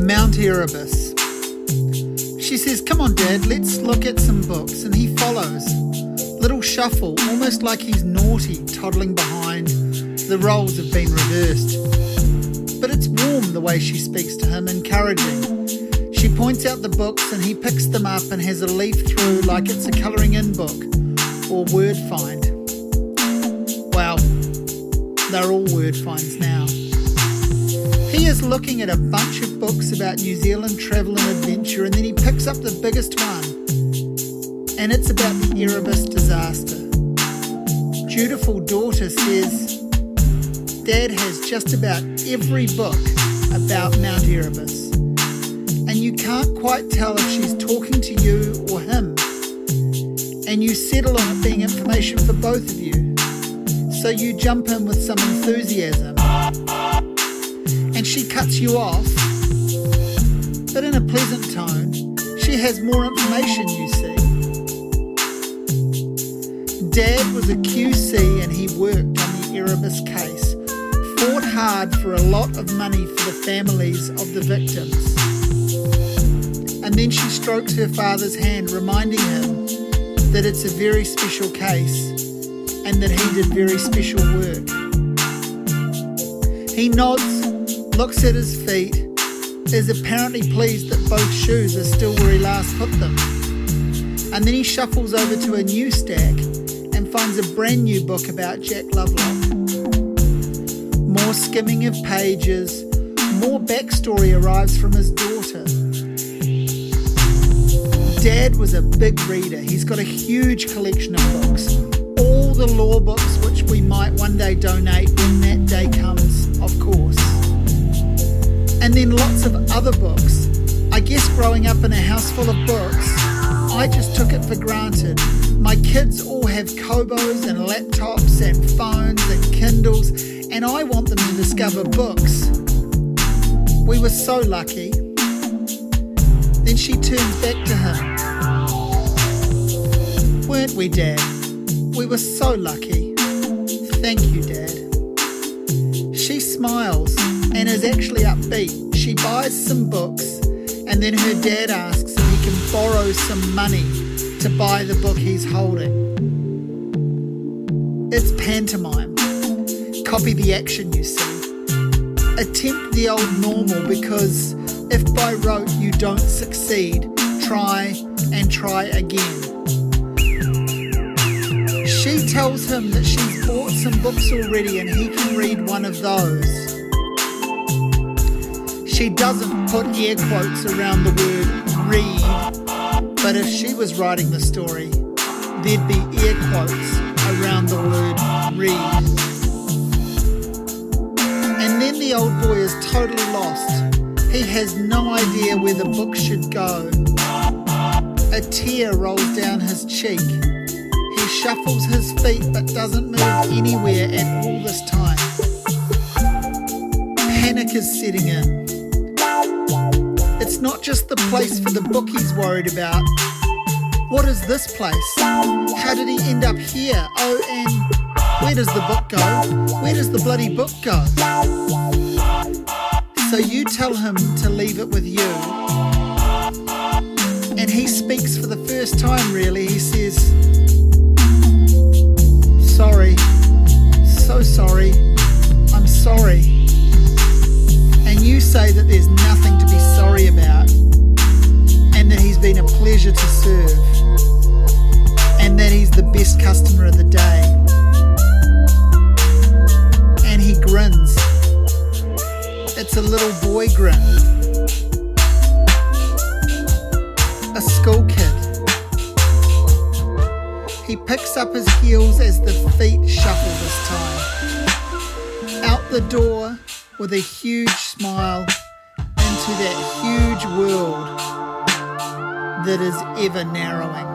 Mount Erebus. She says, Come on, Dad, let's look at some books. And he follows. Little shuffle, almost like he's naughty, toddling behind. The roles have been reversed. But it's warm the way she speaks to him, encouraging. She points out the books and he picks them up and has a leaf through like it's a colouring in book or word find. Well, they're all word finds now. Is looking at a bunch of books about New Zealand travel and adventure, and then he picks up the biggest one, and it's about the Erebus disaster. Dutiful daughter says, Dad has just about every book about Mount Erebus, and you can't quite tell if she's talking to you or him, and you settle on it being information for both of you. So you jump in with some enthusiasm she cuts you off, but in a pleasant tone. She has more information, you see. Dad was a QC and he worked on the Erebus case, fought hard for a lot of money for the families of the victims. And then she strokes her father's hand, reminding him that it's a very special case and that he did very special work. He nods, looks at his feet, is apparently pleased that both shoes are still where he last put them. And then he shuffles over to a new stack and finds a brand new book about Jack Lovelock. More skimming of pages, more backstory arrives from his daughter. Dad was a big reader. He's got a huge collection of books. All the law books which we might one day donate when that day comes, of course. And then lots of other books. I guess growing up in a house full of books, I just took it for granted. My kids all have Kobos and laptops and phones and Kindles, and I want them to discover books. We were so lucky. Then she turns back to him. Weren't we, Dad? We were so lucky. Thank you, Dad. She smiles and is actually upbeat. She buys some books, and then her dad asks if he can borrow some money to buy the book he's holding. It's pantomime. Copy the action, you see. Attempt the old normal because if by rote you don't succeed, try and try again. She tells him that she's bought some books already and he can read one of those. She doesn't put air quotes around the word read, but if she was writing the story, there'd be air quotes around the word read. And then the old boy is totally lost. He has no idea where the book should go. A tear rolls down his cheek. He shuffles his feet but doesn't move anywhere at all this time. Panic is setting in. It's not just the place for the book he's worried about. What is this place? How did he end up here? Oh, and where does the book go? Where does the bloody book go? So you tell him to leave it with you. And he speaks for the first time, really. He says, A little boy grin. A school kid. He picks up his heels as the feet shuffle this time. Out the door with a huge smile into that huge world that is ever narrowing.